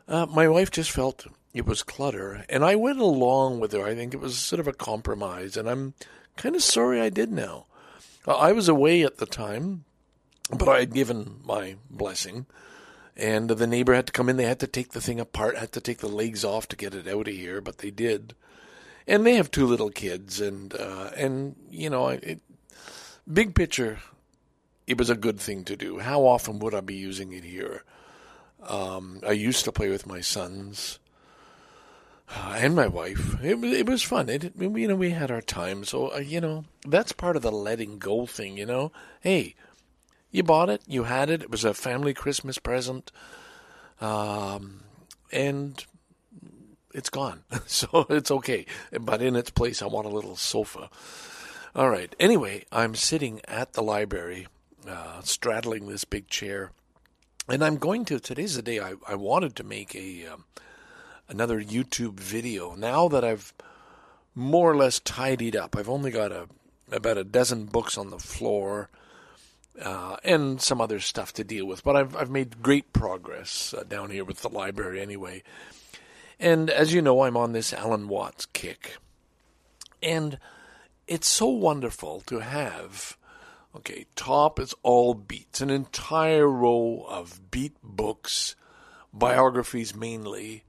Uh, my wife just felt it was clutter, and I went along with her. I think it was sort of a compromise, and I'm kind of sorry I did now. Uh, I was away at the time, but I had given my blessing, and the neighbor had to come in. They had to take the thing apart, had to take the legs off to get it out of here, but they did. And they have two little kids, and uh, and you know, it, big picture, it was a good thing to do. How often would I be using it here? Um, I used to play with my sons uh, and my wife. It, was it was fun. It, you know, we had our time. So, uh, you know, that's part of the letting go thing, you know? Hey, you bought it, you had it, it was a family Christmas present, um, and it's gone. so it's okay. But in its place, I want a little sofa. All right. Anyway, I'm sitting at the library, uh, straddling this big chair, and I'm going to. Today's the day I, I wanted to make a um, another YouTube video. Now that I've more or less tidied up, I've only got a about a dozen books on the floor. Uh, and some other stuff to deal with, but I've I've made great progress uh, down here with the library anyway. And as you know, I'm on this Alan Watts kick, and it's so wonderful to have. Okay, top is all beats, an entire row of beat books, biographies mainly,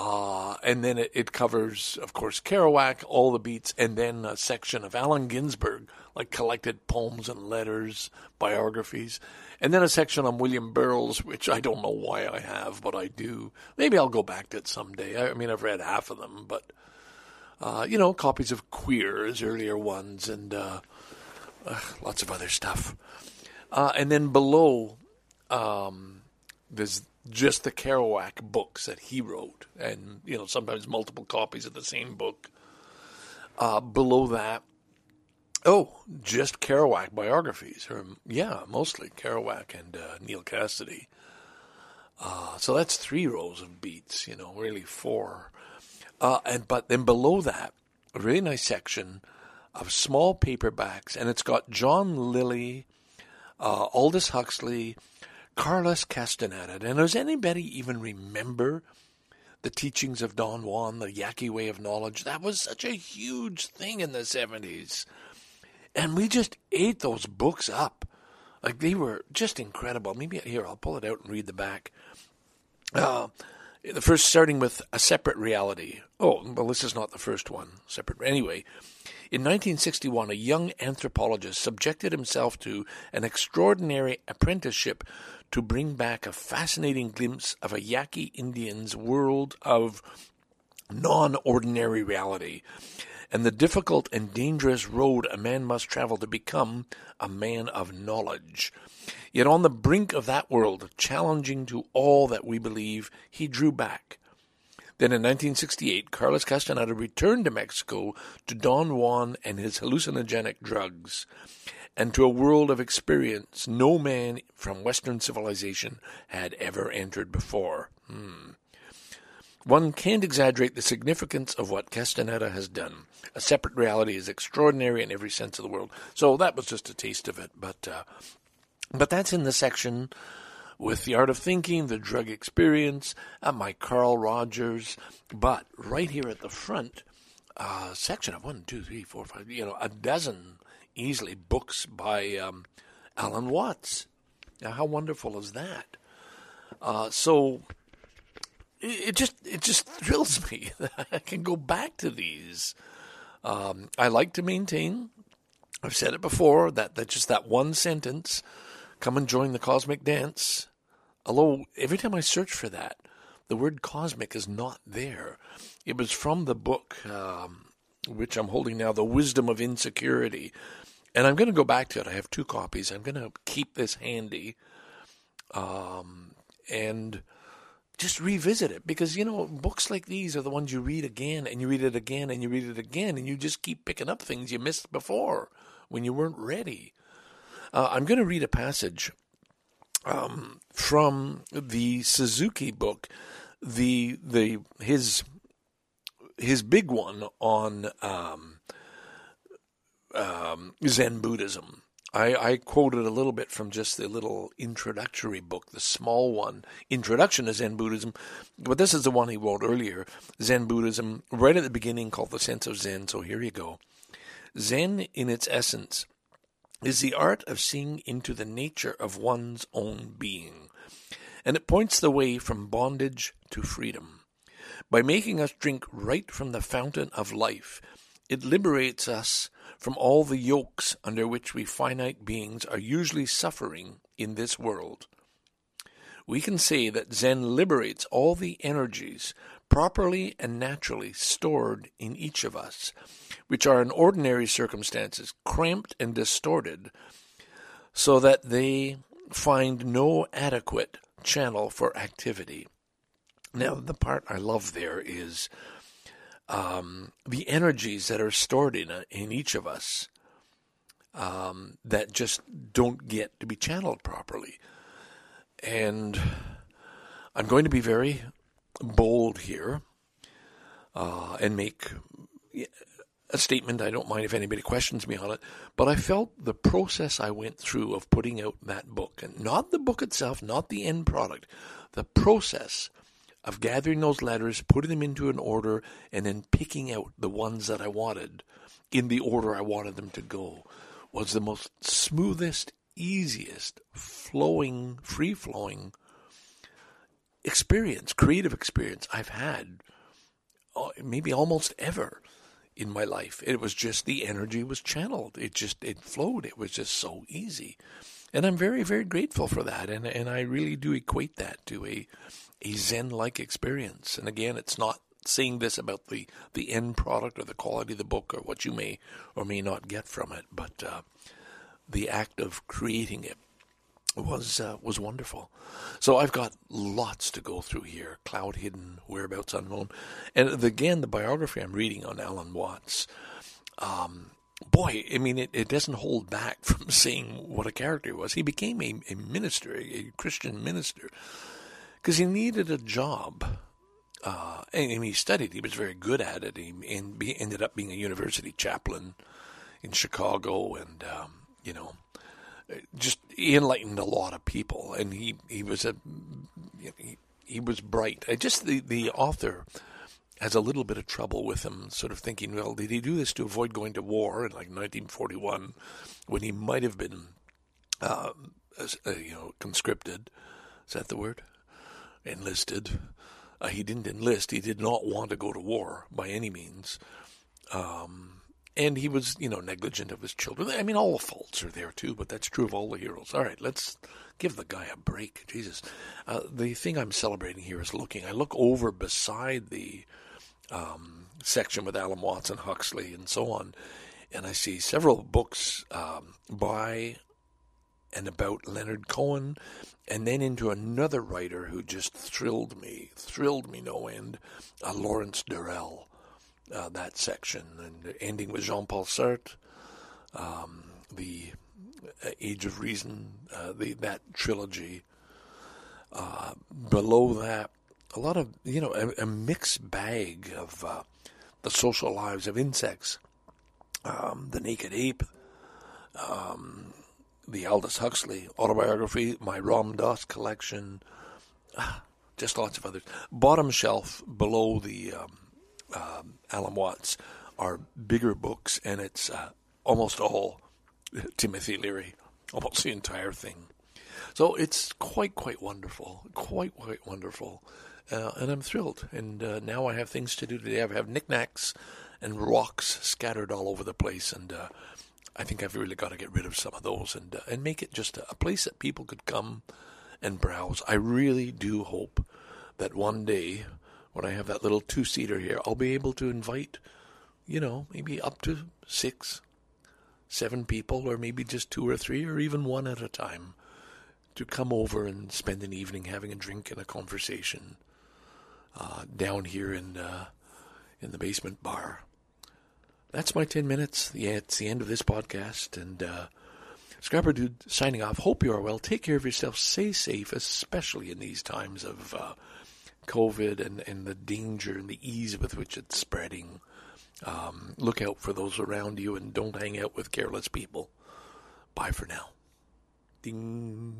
uh, and then it, it, covers, of course, Kerouac, all the beats, and then a section of Allen Ginsberg, like collected poems and letters, biographies, and then a section on William Burroughs, which I don't know why I have, but I do. Maybe I'll go back to it someday. I, I mean, I've read half of them, but uh, you know, copies of Queers, earlier ones, and uh, lots of other stuff. Uh, and then below, um, there's just the Kerouac books that he wrote, and you know, sometimes multiple copies of the same book. Uh, below that, oh, just Kerouac biographies, or yeah, mostly Kerouac and uh, Cassidy. Cassady. so that's three rows of beats, you know, really four. Uh, and but then below that, a really nice section of small paperbacks, and it's got John Lilly, uh, Aldous Huxley, Carlos Castaneda. And does anybody even remember the teachings of Don Juan, the Yaqui way of knowledge? That was such a huge thing in the 70s. And we just ate those books up. Like they were just incredible. Maybe here, I'll pull it out and read the back. Uh, the first starting with a separate reality. Oh, well, this is not the first one. Separate. Anyway, in 1961, a young anthropologist subjected himself to an extraordinary apprenticeship to bring back a fascinating glimpse of a Yaqui Indian's world of non ordinary reality and the difficult and dangerous road a man must travel to become a man of knowledge. Yet on the brink of that world, challenging to all that we believe, he drew back. Then in 1968, Carlos Castaneda returned to Mexico to Don Juan and his hallucinogenic drugs, and to a world of experience no man from Western civilization had ever entered before. Hmm. One can't exaggerate the significance of what Castaneda has done. A separate reality is extraordinary in every sense of the word. So that was just a taste of it. But uh, But that's in the section with the art of thinking, the drug experience, uh, my Carl Rogers. But right here at the front uh, section of one, two, three, four, five, you know, a dozen easily books by um, Alan Watts. Now, how wonderful is that? Uh, so it, it just it just thrills me that I can go back to these. Um, I like to maintain. I've said it before that that just that one sentence, "Come and join the cosmic dance." Although every time I search for that, the word "cosmic" is not there. It was from the book, um, which I'm holding now, "The Wisdom of Insecurity," and I'm going to go back to it. I have two copies. I'm going to keep this handy, um, and just revisit it because you know books like these are the ones you read again and you read it again and you read it again and you just keep picking up things you missed before when you weren't ready. Uh, I'm going to read a passage um, from the Suzuki book, the the his his big one on um, um, Zen Buddhism. I, I, quoted a little bit from just the little introductory book, the small one, Introduction to Zen Buddhism. But this is the one he wrote earlier, Zen Buddhism, right at the beginning called The Sense of Zen. So here you go. Zen, in its essence, is the art of seeing into the nature of one's own being, and it points the way from bondage to freedom. By making us drink right from the fountain of life, it liberates us from all the yokes under which we finite beings are usually suffering in this world. We can say that Zen liberates all the energies properly and naturally stored in each of us, which are in ordinary circumstances cramped and distorted, so that they find no adequate channel for activity. Now, the part I love there is um, the energies that are stored in in each of us um, that just don't get to be channeled properly. And I'm going to be very bold here uh, and make a statement. I don't mind if anybody questions me on it, but I felt the process I went through of putting out that book, and not the book itself, not the end product, the process of gathering those letters, putting them into an order, and then picking out the ones that I wanted in the order I wanted them to go was the most smoothest, easiest, flowing, free flowing experience, creative experience I've had uh, maybe almost ever in my life. It was just the energy was channeled. It just it flowed. It was just so easy. And I'm very, very grateful for that. And and I really do equate that to a a Zen like experience. And again, it's not saying this about the, the end product or the quality of the book or what you may or may not get from it, but uh, the act of creating it was uh, was wonderful. So I've got lots to go through here. Cloud hidden, whereabouts unknown, and again the biography I'm reading on Alan Watts. Um, boy, I mean, it, it doesn't hold back from saying what a character he was. He became a, a minister, a Christian minister, because he needed a job. Uh, and, he studied. He was very good at it. He and be, ended up being a university chaplain in Chicago, and um, you know, just he enlightened a lot of people. And he he was a he, he was bright. I just the the author has a little bit of trouble with him, sort of thinking, well, did he do this to avoid going to war in like 1941, when he might have been, uh, uh, you know, conscripted? Is that the word? enlisted. Uh, he didn't enlist. He did not want to go to war by any means. Um, and he was, you know, negligent of his children. I mean, all faults are there too, but that's true of all the heroes. All right, let's give the guy a break. Jesus. Uh, the thing I'm celebrating here is looking. I look over beside the um, section with Alan Watson, Huxley, and so on, and I see several books um, by and about Leonard Cohen and then into another writer who just thrilled me, thrilled me no end, uh, Lawrence Durrell, uh, that section, and ending with Jean Paul Sartre, um, the uh, Age of Reason, uh, the that trilogy. Uh, below that, a lot of you know a, a mixed bag of uh, the social lives of insects, um, the naked ape. Um, the Aldous Huxley autobiography, my Ram Dass collection, just lots of others. Bottom shelf below the um, um, Alan Watts are bigger books, and it's uh, almost all Timothy Leary, almost the entire thing. So it's quite, quite wonderful, quite, quite wonderful, uh, and I'm thrilled. And uh, now I have things to do today. I have knickknacks and rocks scattered all over the place, and uh, I think I've really got to get rid of some of those and uh, and make it just a, a place that people could come and browse. I really do hope that one day, when I have that little two seater here, I'll be able to invite, you know, maybe up to six, seven people, or maybe just two or three, or even one at a time, to come over and spend an evening having a drink and a conversation uh, down here in uh, in the basement bar that's my 10 minutes. Yeah, it's the end of this podcast. And uh, Scrapper Dude signing off. Hope you are well. Take care of yourself. Stay safe, especially in these times of uh, COVID and, and the danger and the ease with which it's spreading. Um, look out for those around you and don't hang out with careless people. Bye for now. Ding.